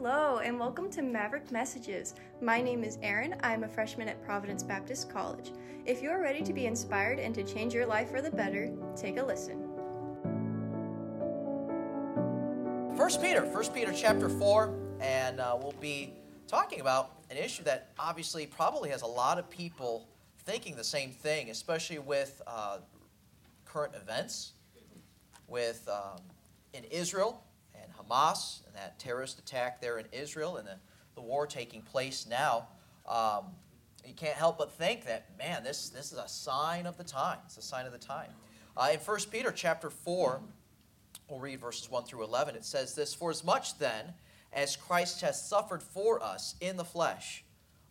Hello, and welcome to Maverick Messages. My name is Erin. I'm a freshman at Providence Baptist College. If you're ready to be inspired and to change your life for the better, take a listen. First Peter, First Peter chapter 4, and uh, we'll be talking about an issue that obviously probably has a lot of people thinking the same thing, especially with uh, current events, with um, in Israel Hamas and that terrorist attack there in Israel and the, the war taking place now. Um, you can't help but think that, man, this, this is a sign of the time. It's a sign of the time. Uh, in 1 Peter chapter 4, we'll read verses 1 through 11. It says this For as much then as Christ has suffered for us in the flesh,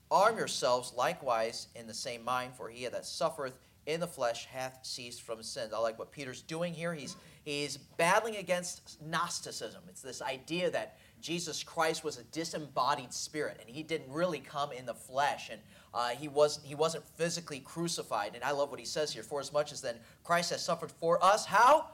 arm yourselves likewise in the same mind, for he that suffereth in the flesh hath ceased from sins. I like what Peter's doing here. He's, he's battling against Gnosticism. It's this idea that Jesus Christ was a disembodied spirit and he didn't really come in the flesh and uh, he, was, he wasn't physically crucified. And I love what he says here. For as much as then Christ has suffered for us, how?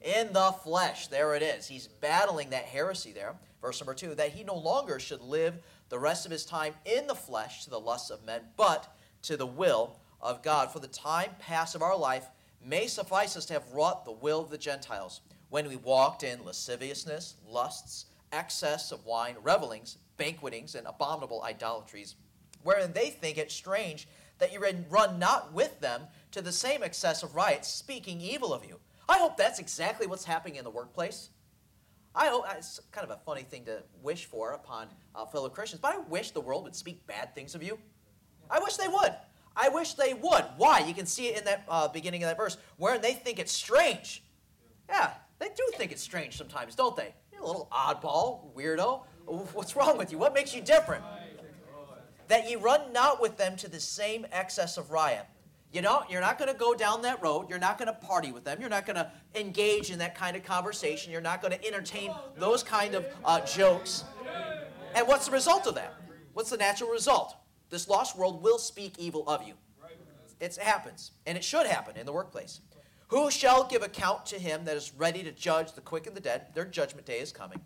In the flesh. There it is. He's battling that heresy there. Verse number two that he no longer should live the rest of his time in the flesh to the lusts of men, but to the will of God. For the time past of our life may suffice us to have wrought the will of the Gentiles, when we walked in lasciviousness, lusts, excess of wine, revelings, banquetings, and abominable idolatries, wherein they think it strange that you run not with them to the same excess of riots, speaking evil of you. I hope that's exactly what's happening in the workplace. I hope it's kind of a funny thing to wish for upon uh, fellow Christians, but I wish the world would speak bad things of you. I wish they would. I wish they would. Why? You can see it in that uh, beginning of that verse, where they think it's strange. Yeah, they do think it's strange sometimes, don't they? You're a little oddball, weirdo. What's wrong with you? What makes you different? That ye run not with them to the same excess of riot. You know, you're not going to go down that road. You're not going to party with them. You're not going to engage in that kind of conversation. You're not going to entertain those kind of uh, jokes. And what's the result of that? What's the natural result? This lost world will speak evil of you. It happens, and it should happen in the workplace. Who shall give account to him that is ready to judge the quick and the dead? Their judgment day is coming.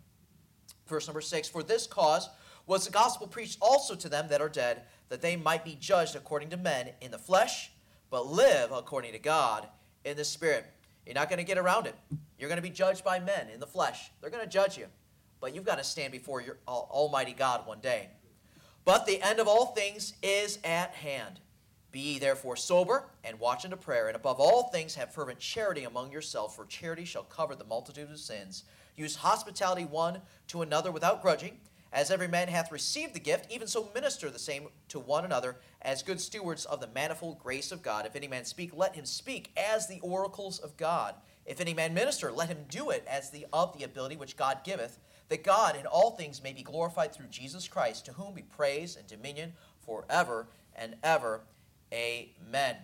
Verse number six For this cause was the gospel preached also to them that are dead, that they might be judged according to men in the flesh, but live according to God in the spirit. You're not going to get around it. You're going to be judged by men in the flesh. They're going to judge you. But you've got to stand before your Almighty God one day. But the end of all things is at hand. Be ye therefore sober, and watch unto prayer, and above all things have fervent charity among yourselves, for charity shall cover the multitude of sins. Use hospitality one to another without grudging. As every man hath received the gift, even so minister the same to one another, as good stewards of the manifold grace of God. If any man speak, let him speak as the oracles of God. If any man minister, let him do it as the of the ability which God giveth, that God in all things may be glorified through Jesus Christ, to whom be praise and dominion forever and ever. Amen.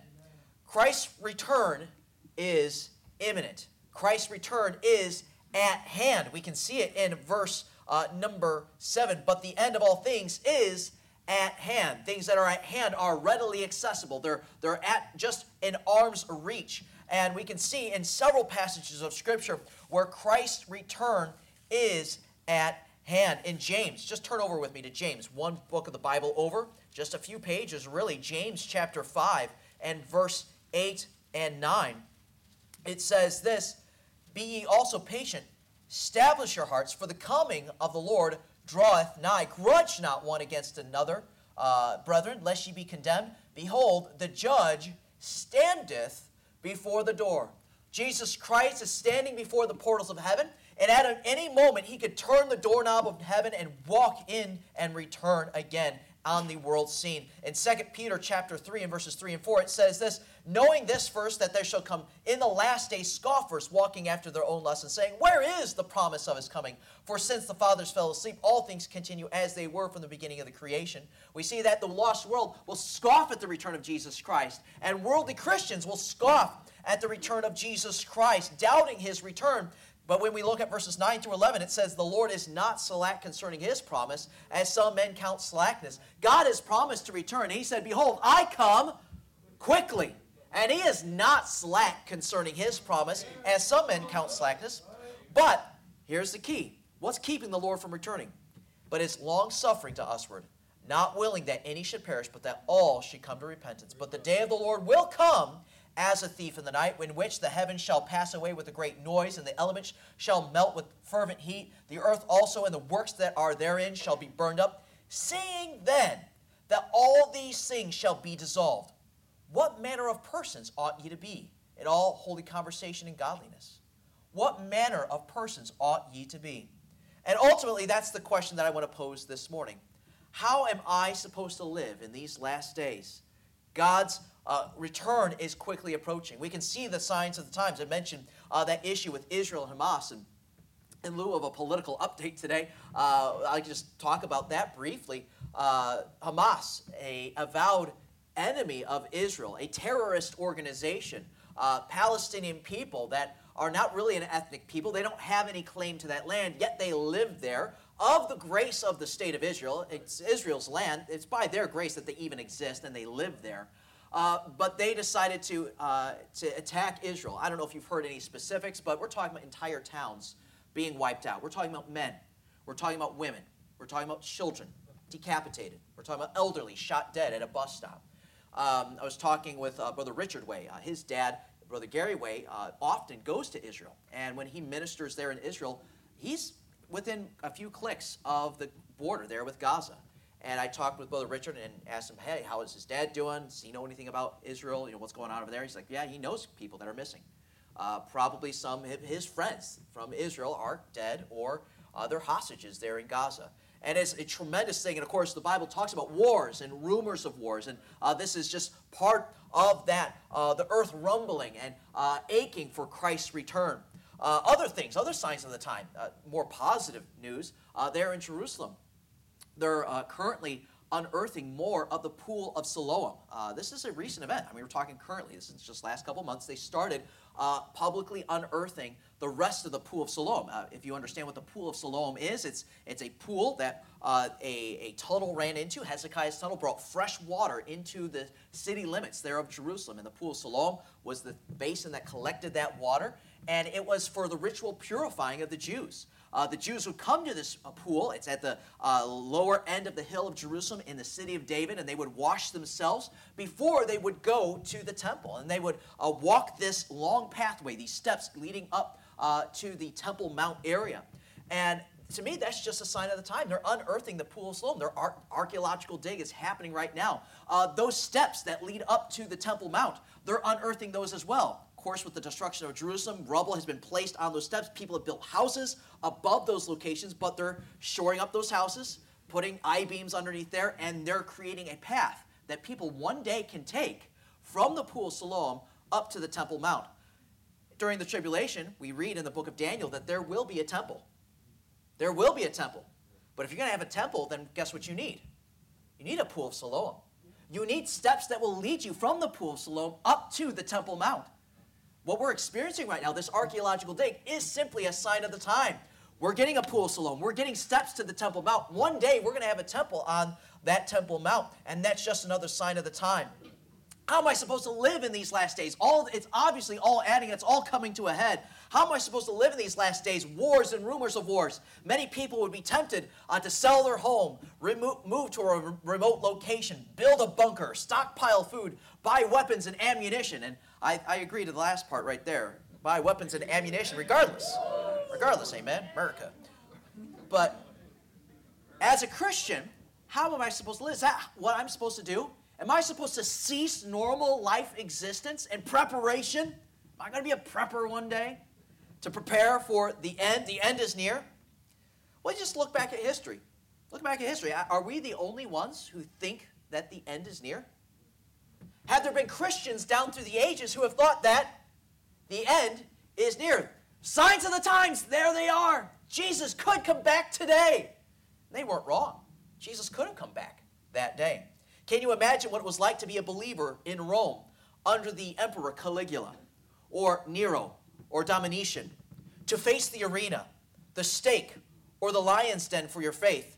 Christ's return is imminent. Christ's return is at hand. We can see it in verse uh, number 7. But the end of all things is at hand. Things that are at hand are readily accessible, they're, they're at just in arm's reach. And we can see in several passages of Scripture where Christ's return is at hand. In James, just turn over with me to James, one book of the Bible over, just a few pages, really. James chapter 5 and verse 8 and 9. It says this Be ye also patient, establish your hearts, for the coming of the Lord draweth nigh. Grudge not one against another, uh, brethren, lest ye be condemned. Behold, the judge standeth before the door. Jesus Christ is standing before the portals of heaven, and at any moment he could turn the doorknob of heaven and walk in and return again on the world scene. In 2 Peter chapter 3 and verses 3 and 4, it says this, knowing this first, that there shall come in the last days scoffers walking after their own lusts, and saying, Where is the promise of his coming? For since the fathers fell asleep, all things continue as they were from the beginning of the creation. We see that the lost world will scoff at the return of Jesus Christ, and worldly Christians will scoff at the return of Jesus Christ, doubting his return. But when we look at verses 9 through 11, it says, The Lord is not slack concerning his promise, as some men count slackness. God has promised to return. He said, Behold, I come quickly. And he is not slack concerning his promise, as some men count slackness. But here's the key what's keeping the Lord from returning? but is long suffering to usward, not willing that any should perish, but that all should come to repentance. But the day of the Lord will come as a thief in the night, when which the heavens shall pass away with a great noise, and the elements shall melt with fervent heat. The earth also and the works that are therein shall be burned up. Seeing then that all these things shall be dissolved, what manner of persons ought ye to be in all holy conversation and godliness? What manner of persons ought ye to be? And ultimately, that's the question that I want to pose this morning. How am I supposed to live in these last days? God's uh, return is quickly approaching. We can see the signs of the times. I mentioned uh, that issue with Israel and Hamas. And in lieu of a political update today, uh, I can just talk about that briefly. Uh, Hamas, a avowed enemy of Israel, a terrorist organization, uh, Palestinian people that are not really an ethnic people. They don't have any claim to that land, yet they live there. Of the grace of the state of Israel, it's Israel's land. It's by their grace that they even exist and they live there. Uh, but they decided to, uh, to attack Israel. I don't know if you've heard any specifics, but we're talking about entire towns being wiped out. We're talking about men. We're talking about women. We're talking about children decapitated. We're talking about elderly shot dead at a bus stop. Um, I was talking with uh, Brother Richard Way. Uh, his dad Brother Gary Way uh, often goes to Israel. And when he ministers there in Israel, he's within a few clicks of the border there with Gaza. And I talked with Brother Richard and asked him, hey, how is his dad doing? Does he know anything about Israel? You know, what's going on over there? He's like, yeah, he knows people that are missing. Uh, probably some of his friends from Israel are dead or uh, they're hostages there in Gaza. And it's a tremendous thing. And of course, the Bible talks about wars and rumors of wars. And uh, this is just part of that uh, the earth rumbling and uh, aching for Christ's return. Uh, other things, other signs of the time, more positive news, there in Jerusalem. They're currently unearthing more of the pool of Siloam. Uh, this is a recent event. I mean, we're talking currently. This is just last couple months. They started uh, publicly unearthing the rest of the pool of Siloam. Uh, if you understand what the pool of Siloam is, it's it's a pool that uh, a, a tunnel ran into. Hezekiah's tunnel brought fresh water into the city limits there of Jerusalem. And the pool of Siloam was the basin that collected that water, and it was for the ritual purifying of the Jews. Uh, the Jews would come to this uh, pool. It's at the uh, lower end of the hill of Jerusalem in the city of David, and they would wash themselves before they would go to the temple. And they would uh, walk this long pathway, these steps leading up uh, to the Temple Mount area. And to me, that's just a sign of the time. They're unearthing the pool of Siloam. Their ar- archaeological dig is happening right now. Uh, those steps that lead up to the Temple Mount, they're unearthing those as well course, with the destruction of Jerusalem, rubble has been placed on those steps. People have built houses above those locations, but they're shoring up those houses, putting I beams underneath there, and they're creating a path that people one day can take from the pool of Siloam up to the Temple Mount. During the tribulation, we read in the book of Daniel that there will be a temple. There will be a temple. But if you're going to have a temple, then guess what you need? You need a pool of Siloam. You need steps that will lead you from the pool of Siloam up to the Temple Mount. What we're experiencing right now, this archaeological dig, is simply a sign of the time. We're getting a pool Siloam. We're getting steps to the Temple Mount. One day we're going to have a temple on that Temple Mount, and that's just another sign of the time. How am I supposed to live in these last days? All it's obviously all adding, it's all coming to a head. How am I supposed to live in these last days? Wars and rumors of wars. Many people would be tempted uh, to sell their home, remo- move to a re- remote location, build a bunker, stockpile food, buy weapons and ammunition. And I, I agree to the last part right there. Buy weapons and ammunition, regardless. Regardless, amen? America. But as a Christian, how am I supposed to live? Is that what I'm supposed to do? Am I supposed to cease normal life existence and preparation? Am I going to be a prepper one day to prepare for the end? The end is near. Well, just look back at history. Look back at history. Are we the only ones who think that the end is near? Have there been Christians down through the ages who have thought that the end is near? Signs of the times, there they are. Jesus could come back today. They weren't wrong. Jesus could have come back that day. Can you imagine what it was like to be a believer in Rome under the Emperor Caligula or Nero or Domitian? To face the arena, the stake, or the lion's den for your faith.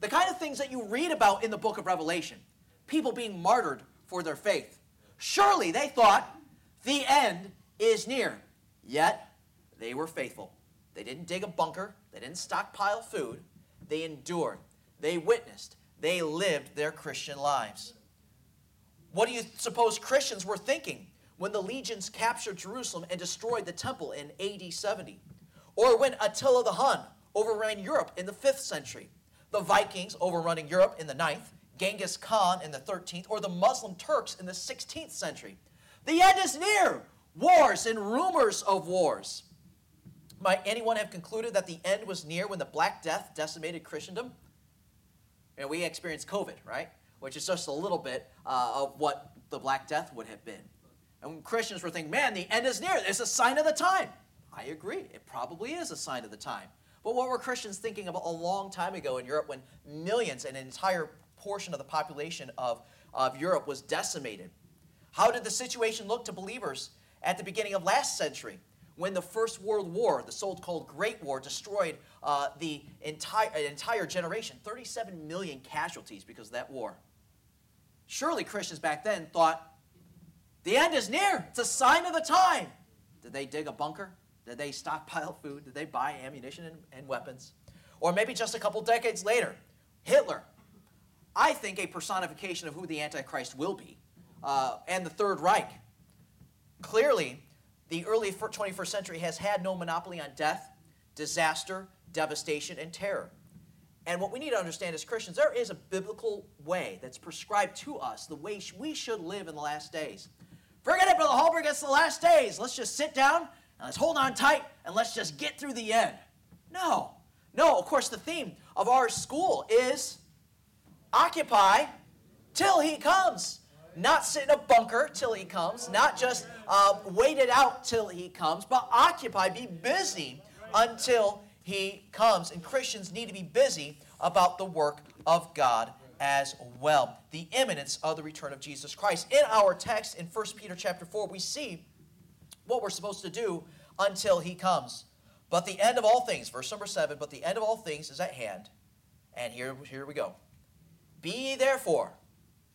The kind of things that you read about in the book of Revelation. People being martyred for their faith. Surely they thought the end is near. Yet they were faithful. They didn't dig a bunker, they didn't stockpile food. they endured, they witnessed, they lived their Christian lives. What do you suppose Christians were thinking when the legions captured Jerusalem and destroyed the temple in AD 70? Or when Attila the Hun overran Europe in the 5th century? The Vikings overrunning Europe in the 9th, Genghis Khan in the 13th, or the Muslim Turks in the 16th century? The end is near! Wars and rumors of wars. Might anyone have concluded that the end was near when the Black Death decimated Christendom? And we experienced COVID, right? Which is just a little bit uh, of what the Black Death would have been. And Christians were thinking, man, the end is near. It's a sign of the time. I agree. It probably is a sign of the time. But what were Christians thinking about a long time ago in Europe when millions, an entire portion of the population of, of Europe was decimated? How did the situation look to believers at the beginning of last century? when the First World War, the so called Great War, destroyed uh, the entire, entire generation 37 million casualties because of that war. Surely Christians back then thought, the end is near. It's a sign of the time. Did they dig a bunker? Did they stockpile food? Did they buy ammunition and, and weapons? Or maybe just a couple decades later, Hitler. I think a personification of who the Antichrist will be, uh, and the Third Reich. Clearly, the early 21st century has had no monopoly on death, disaster, devastation, and terror. And what we need to understand as Christians, there is a biblical way that's prescribed to us, the way we should live in the last days. Forget it, Brother Hallberg, it's the last days. Let's just sit down and let's hold on tight and let's just get through the end. No. No, of course, the theme of our school is occupy till he comes not sit in a bunker till he comes, not just uh, wait it out till he comes, but occupy, be busy until he comes. And Christians need to be busy about the work of God as well. The imminence of the return of Jesus Christ. In our text in 1 Peter chapter 4, we see what we're supposed to do until he comes. But the end of all things, verse number 7, but the end of all things is at hand. And here, here we go. Be therefore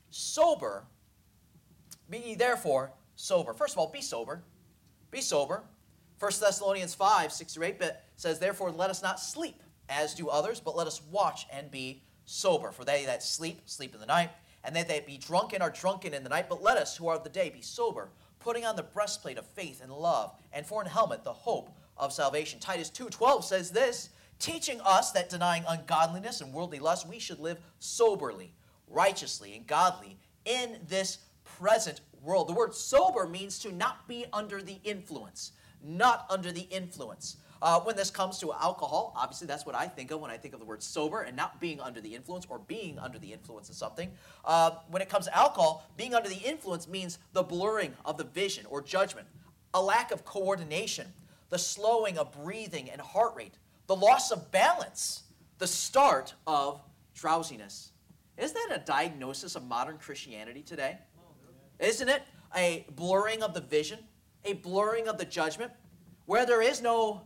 sober be ye therefore sober. First of all, be sober. Be sober. 1 Thessalonians 5, 6 through 8 says, Therefore let us not sleep, as do others, but let us watch and be sober. For they that sleep, sleep in the night, and they that be drunken are drunken in the night. But let us, who are of the day, be sober, putting on the breastplate of faith and love, and for an helmet the hope of salvation. Titus 2.12 says this, teaching us that denying ungodliness and worldly lust, we should live soberly, righteously, and godly in this present world. The word sober means to not be under the influence, not under the influence. Uh, when this comes to alcohol, obviously that's what I think of when I think of the word sober and not being under the influence or being under the influence of something. Uh, when it comes to alcohol, being under the influence means the blurring of the vision or judgment, a lack of coordination, the slowing of breathing and heart rate, the loss of balance, the start of drowsiness. Isn't that a diagnosis of modern Christianity today? Isn't it a blurring of the vision, a blurring of the judgment? Where there is no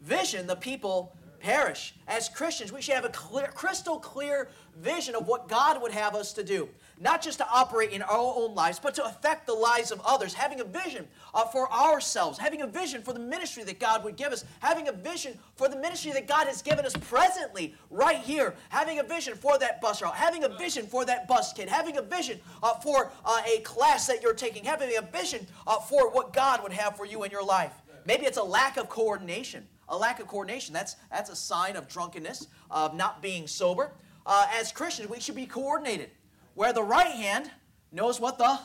vision, the people perish. As Christians, we should have a clear, crystal clear vision of what God would have us to do. Not just to operate in our own lives, but to affect the lives of others, having a vision uh, for ourselves, having a vision for the ministry that God would give us, having a vision for the ministry that God has given us presently, right here, having a vision for that bus route, having a vision for that bus kid, having a vision uh, for uh, a class that you're taking, having a vision uh, for what God would have for you in your life. Maybe it's a lack of coordination. A lack of coordination. That's, that's a sign of drunkenness, of not being sober. Uh, as Christians, we should be coordinated where the right hand knows what the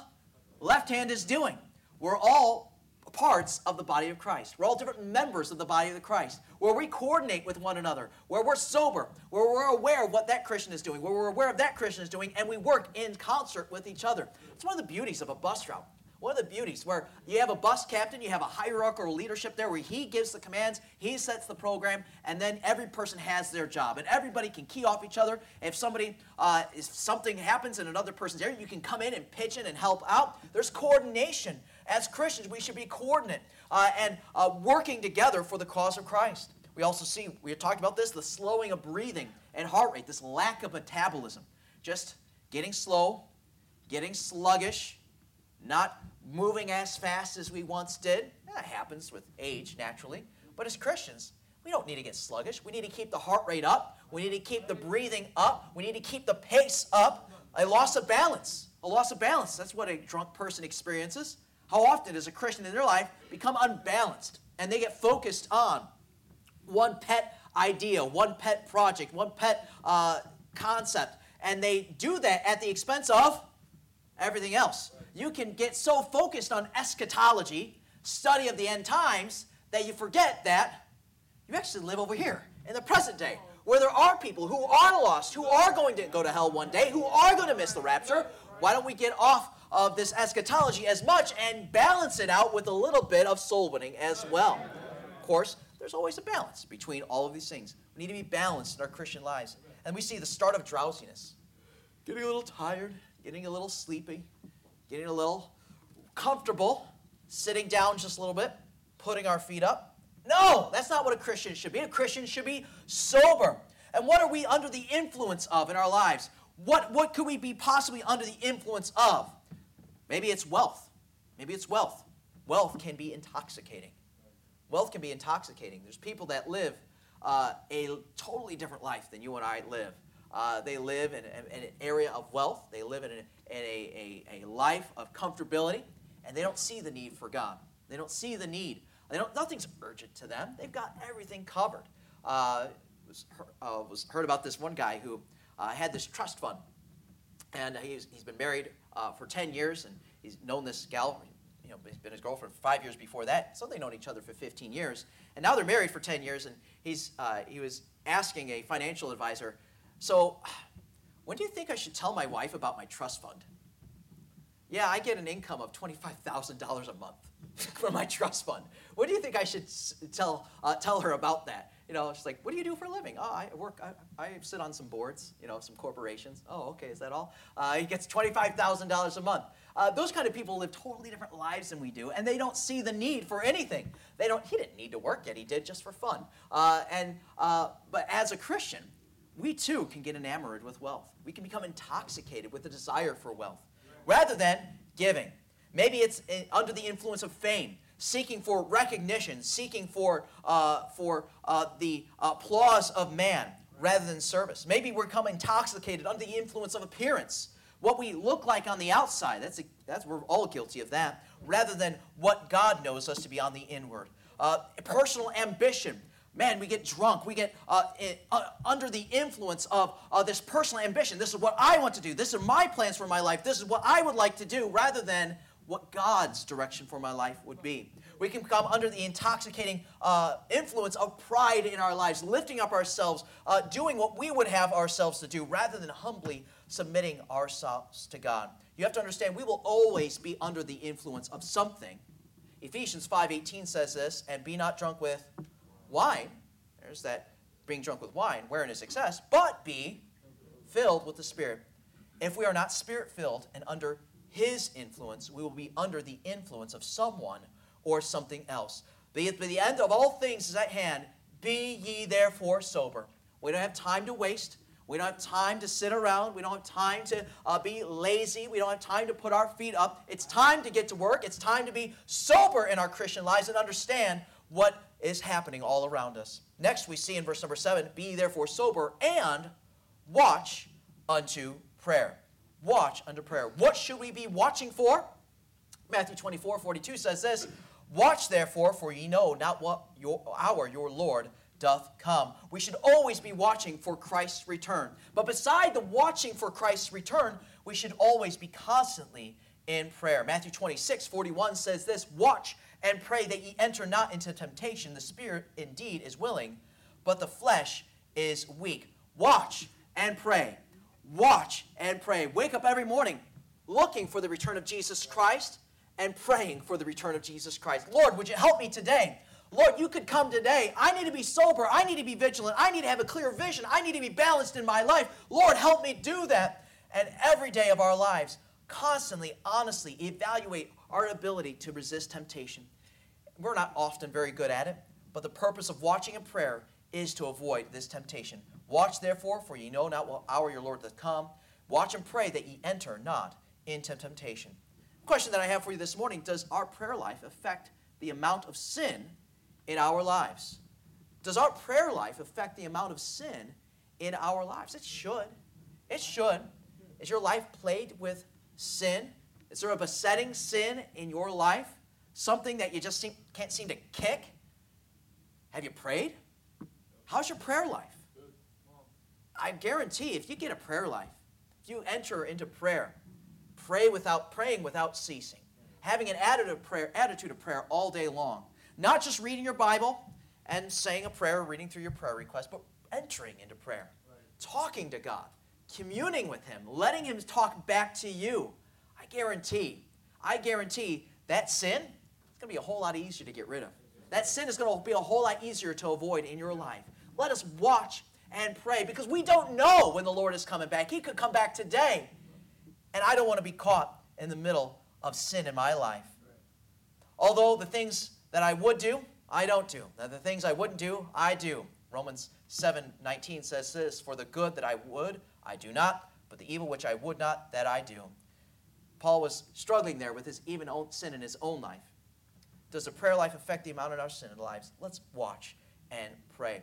left hand is doing. We're all parts of the body of Christ. We're all different members of the body of Christ, where we coordinate with one another, where we're sober, where we're aware of what that Christian is doing, where we're aware of that Christian is doing, and we work in concert with each other. It's one of the beauties of a bus route. One of the beauties where you have a bus captain, you have a hierarchical leadership there where he gives the commands, he sets the program, and then every person has their job. And everybody can key off each other. If somebody, uh, if something happens in another person's area, you can come in and pitch in and help out. There's coordination. As Christians, we should be coordinate uh, and uh, working together for the cause of Christ. We also see, we talked about this, the slowing of breathing and heart rate, this lack of metabolism. Just getting slow, getting sluggish, not moving as fast as we once did. That happens with age, naturally. But as Christians, We don't need to get sluggish. We need to keep the heart rate up. We need to keep the breathing up. We need to keep the pace up. A loss of balance. A loss of balance. That's what a drunk person experiences. How often does a Christian in their life become unbalanced and they get focused on one pet idea, one pet project, one pet uh, concept, and they do that at the expense of everything else. You can get so focused on eschatology, study of the end times, that you forget that you actually live over here in the present day, where there are people who are lost, who are going to go to hell one day, who are going to miss the rapture. Why don't we get off of this eschatology as much and balance it out with a little bit of soul winning as well? Of course, there's always a balance between all of these things. We need to be balanced in our Christian lives. And we see the start of drowsiness. Getting a little tired, getting a little sleepy, getting a little comfortable, sitting down just a little bit, putting our feet up. No, that's not what a Christian should be. A Christian should be sober. And what are we under the influence of in our lives? What, what could we be possibly under the influence of? Maybe it's wealth. Maybe it's wealth. Wealth can be intoxicating. Wealth can be intoxicating. There's people that live uh, a totally different life than you and I live. Uh, they live in, in, an area of wealth. They live in, a, in a, a, a, life of comfortability, and they don't see the need for God. They don't see the need. They don't, nothing's urgent to them. They've got everything covered. Uh, was, uh, was heard about this one guy who uh, had this trust fund, and he's, he's been married uh, for 10 years, and he's known this gal you know, he's been his girlfriend for five years before that, so they've known each other for 15 years. And now they're married for 10 years, and he's, uh, he was asking a financial advisor, so when do you think I should tell my wife about my trust fund? Yeah, I get an income of $25,000 a month from my trust fund. What do you think I should tell, uh, tell her about that? You know, she's like, what do you do for a living? Oh, I work, I, I sit on some boards, you know, some corporations. Oh, okay, is that all? Uh, he gets $25,000 a month. Uh, those kind of people live totally different lives than we do, and they don't see the need for anything. They don't, he didn't need to work yet, he did just for fun. Uh, and, uh, but as a Christian, we too can get enamored with wealth. We can become intoxicated with the desire for wealth rather than giving. Maybe it's in, under the influence of fame seeking for recognition, seeking for, uh, for uh, the applause of man rather than service. Maybe we're become intoxicated under the influence of appearance, what we look like on the outside. That's, a, that's we're all guilty of that, rather than what God knows us to be on the inward. Uh, personal ambition. Man, we get drunk. We get uh, uh, under the influence of uh, this personal ambition. This is what I want to do. This are my plans for my life. This is what I would like to do, rather than what God's direction for my life would be. We can come under the intoxicating uh, influence of pride in our lives, lifting up ourselves, uh, doing what we would have ourselves to do, rather than humbly submitting ourselves to God. You have to understand, we will always be under the influence of something. Ephesians 5.18 says this, and be not drunk with wine. There's that being drunk with wine, wherein is excess, but be filled with the Spirit. If we are not spirit filled and under his influence, we will be under the influence of someone or something else. The, the end of all things is at hand. Be ye therefore sober. We don't have time to waste. We don't have time to sit around. We don't have time to uh, be lazy. We don't have time to put our feet up. It's time to get to work. It's time to be sober in our Christian lives and understand what is happening all around us. Next, we see in verse number seven Be therefore sober and watch unto prayer watch unto prayer. What should we be watching for? Matthew 24, 42 says this Watch therefore, for ye know not what your, hour your Lord doth come. We should always be watching for Christ's return. But beside the watching for Christ's return, we should always be constantly in prayer. Matthew 26, 41 says this Watch and pray that ye enter not into temptation. The spirit indeed is willing, but the flesh is weak. Watch and pray watch and pray. Wake up every morning looking for the return of Jesus Christ and praying for the return of Jesus Christ. Lord, would you help me today? Lord, you could come today. I need to be sober. I need to be vigilant. I need to have a clear vision. I need to be balanced in my life. Lord, help me do that. And every day of our lives, constantly, honestly evaluate our ability to resist temptation. We're not often very good at it, but the purpose of watching and prayer is to avoid this temptation. Watch therefore, for ye know not what hour your Lord doth come. Watch and pray that ye enter not into temptation. question that I have for you this morning Does our prayer life affect the amount of sin in our lives? Does our prayer life affect the amount of sin in our lives? It should. It should. Is your life plagued with sin? Is there a besetting sin in your life? Something that you just seem, can't seem to kick? Have you prayed? How's your prayer life? I guarantee if you get a prayer life, if you enter into prayer, pray without praying without ceasing, having an attitude of prayer, attitude of prayer all day long, not just reading your Bible and saying a prayer, reading through your prayer request, but entering into prayer, talking to God, communing with Him, letting Him talk back to you. Guarantee, I guarantee that sin is going to be a whole lot easier to get rid of. That sin is going to be a whole lot easier to avoid in your life. Let us watch and pray because we don't know when the Lord is coming back. He could come back today. And I don't want to be caught in the middle of sin in my life. Although the things that I would do, I don't do. Now, the things I wouldn't do, I do. Romans 7 19 says this For the good that I would, I do not, but the evil which I would not, that I do. Paul was struggling there with his even own sin in his own life. Does the prayer life affect the amount of our sin in lives? Let's watch and pray.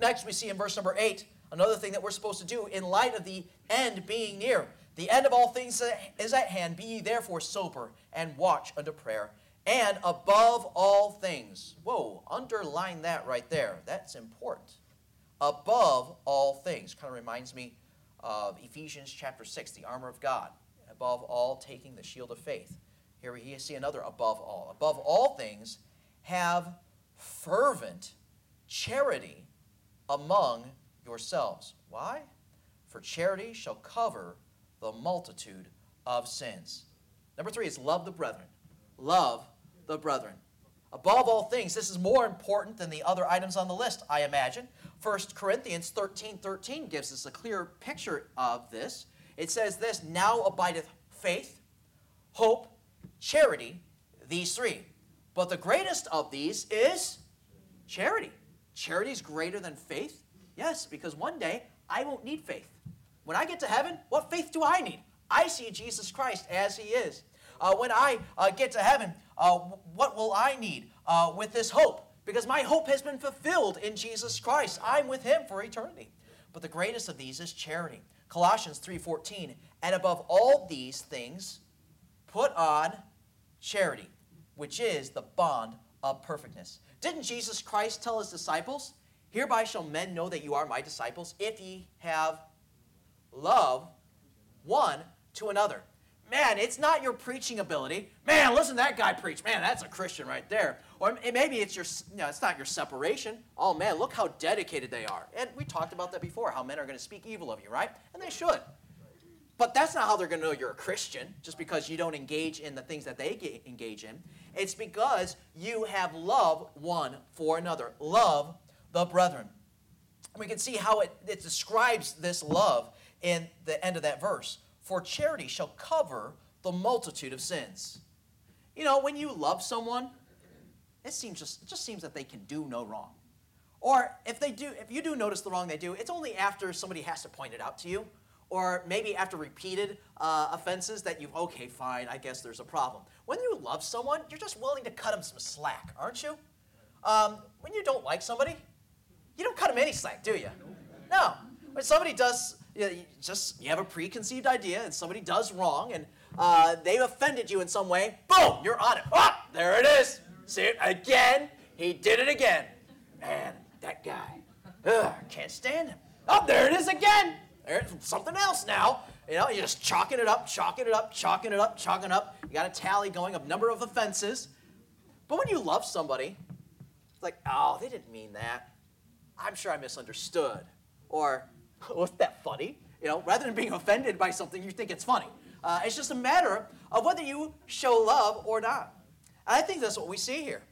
Next, we see in verse number 8 another thing that we're supposed to do in light of the end being near. The end of all things is at hand. Be ye therefore sober and watch unto prayer. And above all things, whoa, underline that right there. That's important. Above all things. Kind of reminds me of Ephesians chapter 6, the armor of God. Above all, taking the shield of faith. Here we see another above all. Above all things, have fervent charity among yourselves. Why? For charity shall cover the multitude of sins. Number three is love the brethren. Love the brethren. Above all things, this is more important than the other items on the list, I imagine. 1 Corinthians 13 13 gives us a clear picture of this. It says this Now abideth faith, hope, charity, these three. But the greatest of these is charity. Charity is greater than faith? Yes, because one day I won't need faith. When I get to heaven, what faith do I need? I see Jesus Christ as he is. Uh, when I uh, get to heaven, uh, what will I need uh, with this hope? Because my hope has been fulfilled in Jesus Christ. I'm with him for eternity. But the greatest of these is charity. Colossians 3:14, and above all these things, put on charity, which is the bond of perfectness. Didn't Jesus Christ tell his disciples, Hereby shall men know that you are my disciples if ye have love one to another. Man, it's not your preaching ability. Man, listen to that guy preach. Man, that's a Christian right there. Or maybe it's your, you know, it's not your separation. Oh man, look how dedicated they are. And we talked about that before, how men are going to speak evil of you, right? And they should. But that's not how they're going to know you're a Christian, just because you don't engage in the things that they engage in. It's because you have love one for another. Love the brethren. And we can see how it, it describes this love in the end of that verse. For charity shall cover the multitude of sins. You know, when you love someone, it seems just it just seems that they can do no wrong. Or if they do, if you do notice the wrong they do, it's only after somebody has to point it out to you, or maybe after repeated uh, offenses that you've okay, fine, I guess there's a problem. When you love someone, you're just willing to cut them some slack, aren't you? Um, when you don't like somebody, you don't cut them any slack, do you? No. When somebody does, you, know, you just you have a preconceived idea, and somebody does wrong, and uh, they've offended you in some way. Boom, you're on it. Ah, there it is. See it again. He did it again. Man, that guy. Ugh, can't stand him. Oh, there it is again. There's something else now. You know, you're just chalking it up, chalking it up, chalking it up, chalking it up. You got a tally going of number of offenses. But when you love somebody, it's like, oh, they didn't mean that. I'm sure I misunderstood. Or, wasn't that funny? You know, rather than being offended by something, you think it's funny. Uh, it's just a matter of whether you show love or not. I think that's what we see here.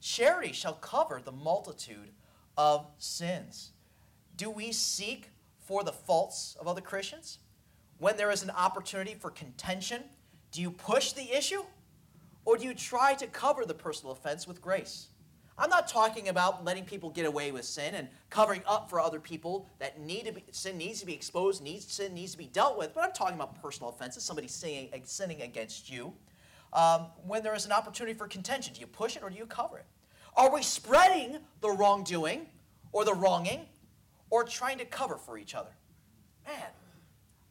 Charity shall cover the multitude of sins. Do we seek for the faults of other Christians? When there is an opportunity for contention, do you push the issue? Or do you try to cover the personal offense with grace? I'm not talking about letting people get away with sin and covering up for other people that need to be, sin needs to be exposed, needs, sin needs to be dealt with, but I'm talking about personal offenses, somebody sinning, sinning against you. Um, when there is an opportunity for contention, do you push it or do you cover it? Are we spreading the wrongdoing or the wronging or trying to cover for each other. Man,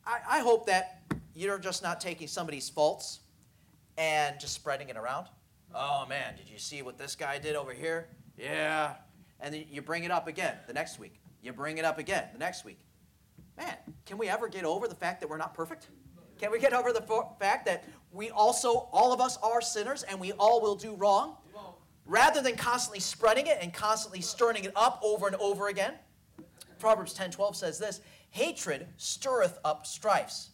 I, I hope that you're just not taking somebody's faults and just spreading it around. Oh man, did you see what this guy did over here? Yeah. And then you bring it up again the next week. You bring it up again the next week. Man, can we ever get over the fact that we're not perfect? Can we get over the fact that we also, all of us are sinners and we all will do wrong? Rather than constantly spreading it and constantly stirring it up over and over again? Proverbs 10:12 says this, hatred stirreth up strifes,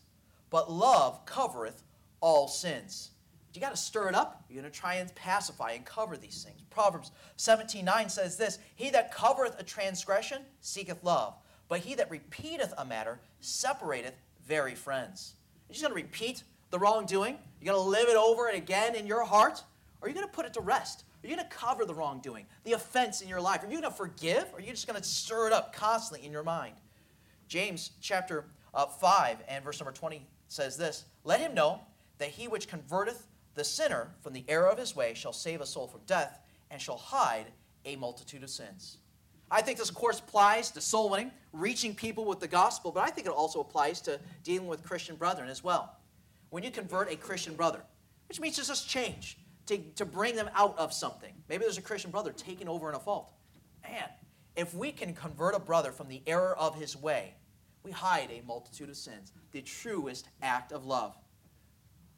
but love covereth all sins. You got to stir it up. You're going to try and pacify and cover these things. Proverbs 17:9 says this, he that covereth a transgression seeketh love, but he that repeateth a matter separateth very friends. You're just going to repeat the wrongdoing. You're going to live it over and again in your heart, or are you going to put it to rest? Are you going to cover the wrongdoing, the offense in your life? Are you going to forgive, or are you just going to stir it up constantly in your mind? James chapter uh, 5 and verse number 20 says this Let him know that he which converteth the sinner from the error of his way shall save a soul from death and shall hide a multitude of sins. I think this, of course, applies to soul winning, reaching people with the gospel, but I think it also applies to dealing with Christian brethren as well. When you convert a Christian brother, which means just change, to, to bring them out of something. Maybe there's a Christian brother taking over in a fault. Man, if we can convert a brother from the error of his way, we hide a multitude of sins. The truest act of love.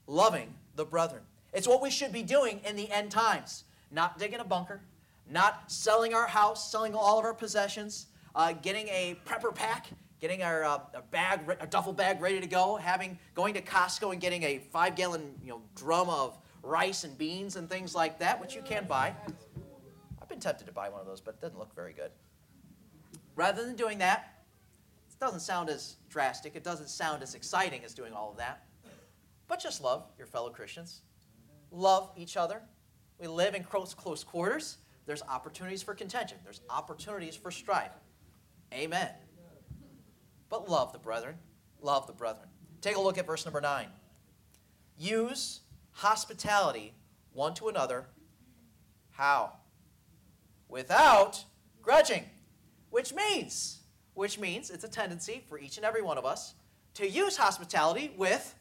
Loving the brethren. It's what we should be doing in the end times. Not digging a bunker, not selling our house, selling all of our possessions, uh, getting a prepper pack, getting our uh, a bag, a duffel bag ready to go, having going to Costco and getting a five gallon you know drum of rice and beans and things like that, which you can buy. I've been tempted to buy one of those, but it doesn't look very good. Rather than doing that, it doesn't sound as drastic. It doesn't sound as exciting as doing all of that. But just love your fellow Christians. Love each other. We live in close, close quarters. There's opportunities for contention. There's opportunities for strife. Amen. But love the brethren. Love the brethren. Take a look at verse number 9. Use hospitality one to another. How? Without grudging. Which means, which means it's a tendency for each and every one of us to use hospitality with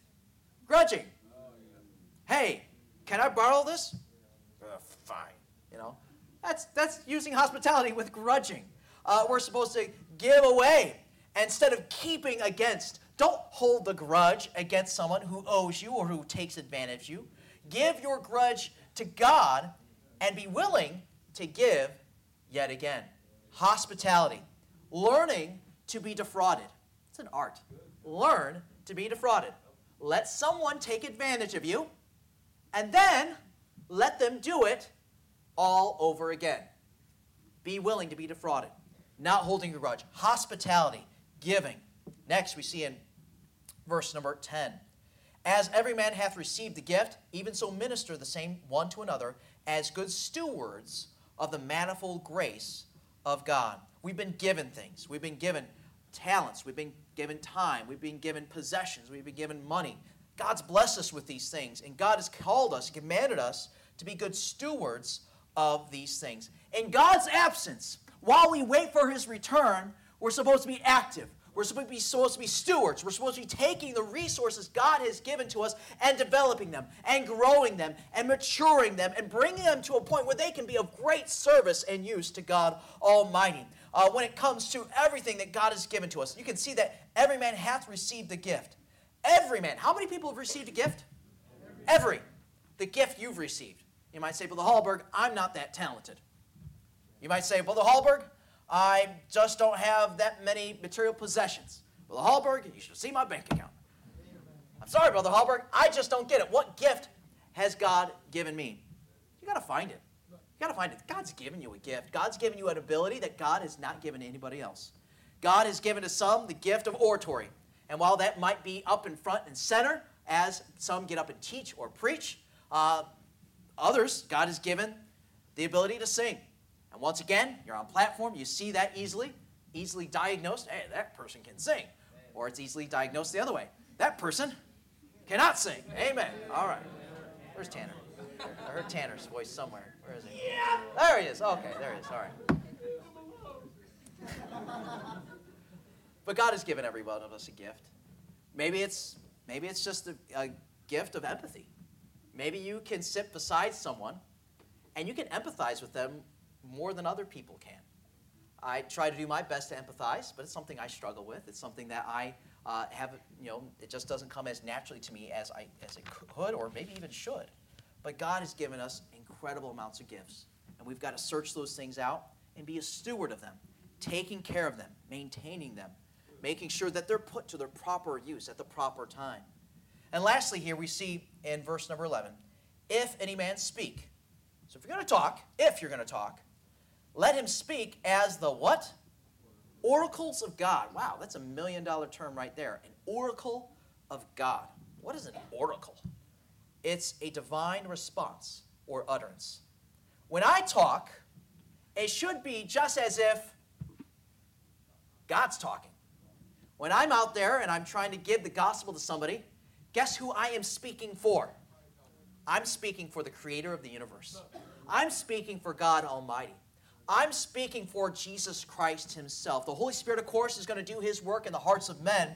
grudging. Hey, can I borrow this? Uh, fine. You know, that's that's using hospitality with grudging. Uh, we're supposed to give away instead of keeping against. Don't hold the grudge against someone who owes you or who takes advantage of you. Give your grudge to God and be willing to give yet again. Hospitality. Learning to be defrauded. It's an art. Learn to be defrauded. Let someone take advantage of you and then let them do it all over again. Be willing to be defrauded. Not holding a grudge. Hospitality. Giving. Next, we see in verse number 10. As every man hath received the gift, even so minister the same one to another as good stewards of the manifold grace of God. We've been given things. We've been given talents. We've been given time. We've been given possessions. We've been given money. God's blessed us with these things, and God has called us, commanded us to be good stewards of these things. In God's absence, while we wait for his return, we're supposed to be active. We're supposed to, be, supposed to be stewards. We're supposed to be taking the resources God has given to us and developing them and growing them and maturing them and bringing them to a point where they can be of great service and use to God Almighty. Uh, when it comes to everything that God has given to us, you can see that every man hath received the gift. Every man. How many people have received a gift? Every. The gift you've received. You might say, Brother Hallberg, I'm not that talented. You might say, Brother Hallberg, I just don't have that many material possessions. Brother Hallberg, you should see my bank account. I'm sorry, Brother Hallberg, I just don't get it. What gift has God given me? You got to find it. You got to find it. God's given you a gift. God's given you an ability that God has not given to anybody else. God has given to some the gift of oratory. And while that might be up in front and center, as some get up and teach or preach, uh, others, God has given the ability to sing. And once again, you're on platform, you see that easily, easily diagnosed. Hey, that person can sing. Or it's easily diagnosed the other way. That person cannot sing. Amen. All right. Where's Tanner? I heard Tanner's voice somewhere. Where is he? Yeah. There he is. Okay, there he is. All right. but God has given every one of us a gift. Maybe it's maybe it's just a, a gift of empathy. Maybe you can sit beside someone and you can empathize with them more than other people can. I try to do my best to empathize, but it's something I struggle with. It's something that I uh, have, you know, it just doesn't come as naturally to me as I as it could or maybe even should. But God has given us incredible amounts of gifts, and we've got to search those things out and be a steward of them, taking care of them, maintaining them, making sure that they're put to their proper use at the proper time. And lastly, here we see in verse number 11 if any man speak. So if you're going to talk, if you're going to talk, let him speak as the what? Oracles of God. Wow, that's a million dollar term right there. An oracle of God. What is an oracle? It's a divine response or utterance. When I talk, it should be just as if God's talking. When I'm out there and I'm trying to give the gospel to somebody, guess who I am speaking for? I'm speaking for the creator of the universe. I'm speaking for God Almighty. I'm speaking for Jesus Christ Himself. The Holy Spirit, of course, is going to do His work in the hearts of men,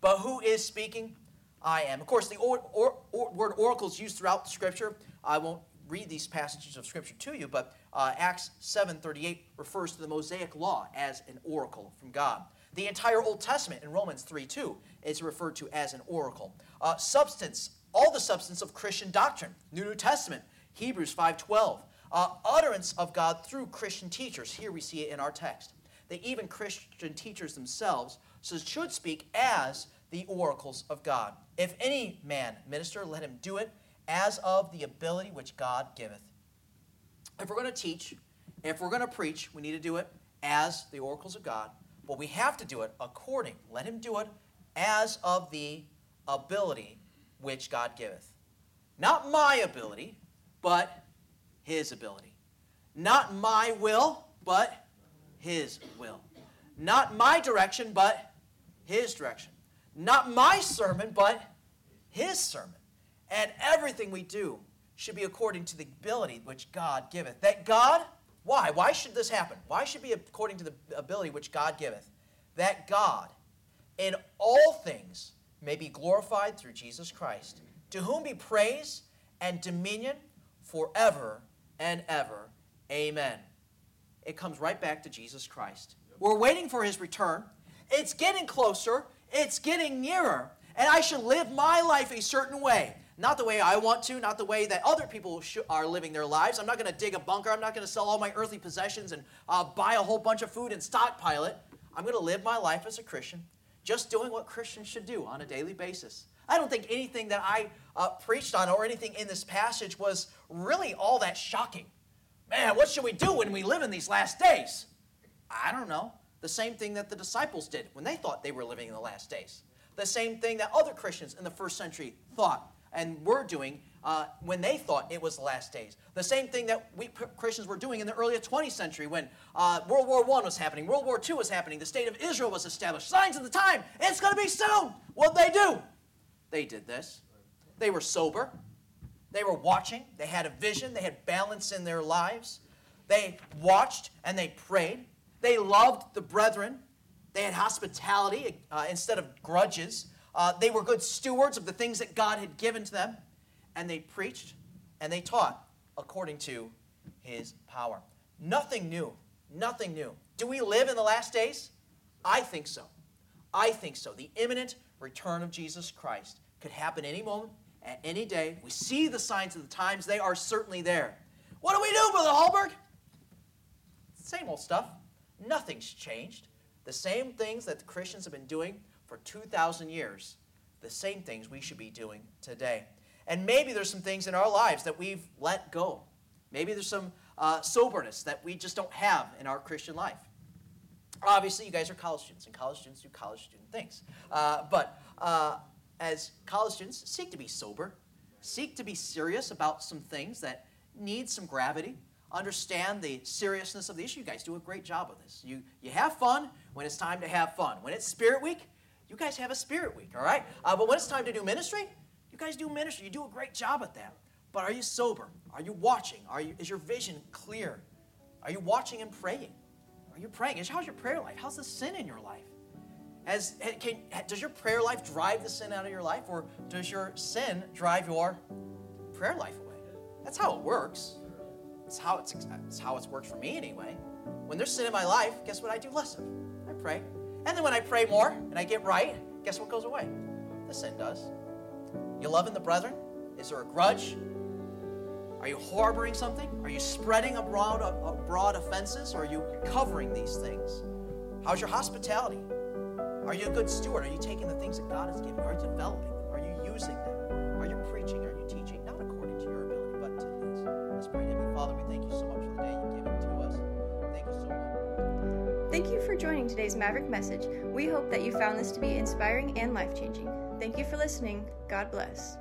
but who is speaking? I am. Of course, the or, or, or, word oracle is used throughout the Scripture. I won't read these passages of Scripture to you, but uh, Acts 7:38 refers to the Mosaic Law as an oracle from God. The entire Old Testament in Romans 3:2 is referred to as an oracle. Uh, substance, all the substance of Christian doctrine, New New Testament, Hebrews 5:12 uh, utterance of God through Christian teachers. Here we see it in our text. That even Christian teachers themselves should speak as the oracles of God. If any man minister, let him do it as of the ability which God giveth. If we're going to teach, if we're going to preach, we need to do it as the oracles of God, but we have to do it according. Let him do it as of the ability which God giveth. Not my ability, but his ability. Not my will, but His will. Not my direction, but His direction. Not my sermon, but His sermon. And everything we do should be according to the ability which God giveth. That God, why? Why should this happen? Why should be according to the ability which God giveth? That God, in all things, may be glorified through Jesus Christ, to whom be praise and dominion forever and ever. Amen. It comes right back to Jesus Christ. We're waiting for his return. It's getting closer, it's getting nearer, and I should live my life a certain way. Not the way I want to, not the way that other people are living their lives. I'm not going to dig a bunker. I'm not going to sell all my earthly possessions and uh, buy a whole bunch of food and stockpile it. I'm going to live my life as a Christian, just doing what Christians should do on a daily basis. I don't think anything that I uh, preached on or anything in this passage was really all that shocking. Man, what should we do when we live in these last days? I don't know. The same thing that the disciples did when they thought they were living in the last days. The same thing that other Christians in the first century thought and were doing uh, when they thought it was the last days. The same thing that we Christians were doing in the early 20th century when uh, World War I was happening, World War II was happening, the state of Israel was established. Signs of the time, it's going to be soon. What'd they do? They did this. They were sober. They were watching. They had a vision. They had balance in their lives. They watched and they prayed. They loved the brethren. They had hospitality uh, instead of grudges. Uh, they were good stewards of the things that God had given to them. And they preached and they taught according to his power. Nothing new. Nothing new. Do we live in the last days? I think so. I think so. The imminent return of Jesus Christ could happen any moment, at any day. We see the signs of the times, they are certainly there. What do we do, Brother Hallberg? Same old stuff. Nothing's changed. The same things that the Christians have been doing for 2,000 years, the same things we should be doing today. And maybe there's some things in our lives that we've let go. Maybe there's some uh, soberness that we just don't have in our Christian life. Obviously, you guys are college students, and college students do college student things. Uh, but uh, as college students, seek to be sober, seek to be serious about some things that need some gravity. Understand the seriousness of the issue. You guys do a great job of this. You, you have fun when it's time to have fun. When it's Spirit Week, you guys have a Spirit Week, all right? Uh, but when it's time to do ministry, you guys do ministry. You do a great job at that. But are you sober? Are you watching? Are you, is your vision clear? Are you watching and praying? Are you praying? How's your prayer life? How's the sin in your life? Can, does your prayer life drive the sin out of your life, or does your sin drive your prayer life away? That's how it works. It's how it's, it's how it's worked for me anyway. When there's sin in my life, guess what I do less of? I pray. And then when I pray more and I get right, guess what goes away? The sin does. You loving the brethren? Is there a grudge? Are you harboring something? Are you spreading abroad, abroad offenses? Or are you covering these things? How's your hospitality? Are you a good steward? Are you taking the things that God has given you? Are you developing them? Are you using them? Are you preaching? Are you teaching? Not according to your ability, but to His. Let's pray. Heavenly Father, we thank you so much for the day you've given to us. Thank you so much. Thank you for joining today's Maverick message. We hope that you found this to be inspiring and life changing. Thank you for listening. God bless.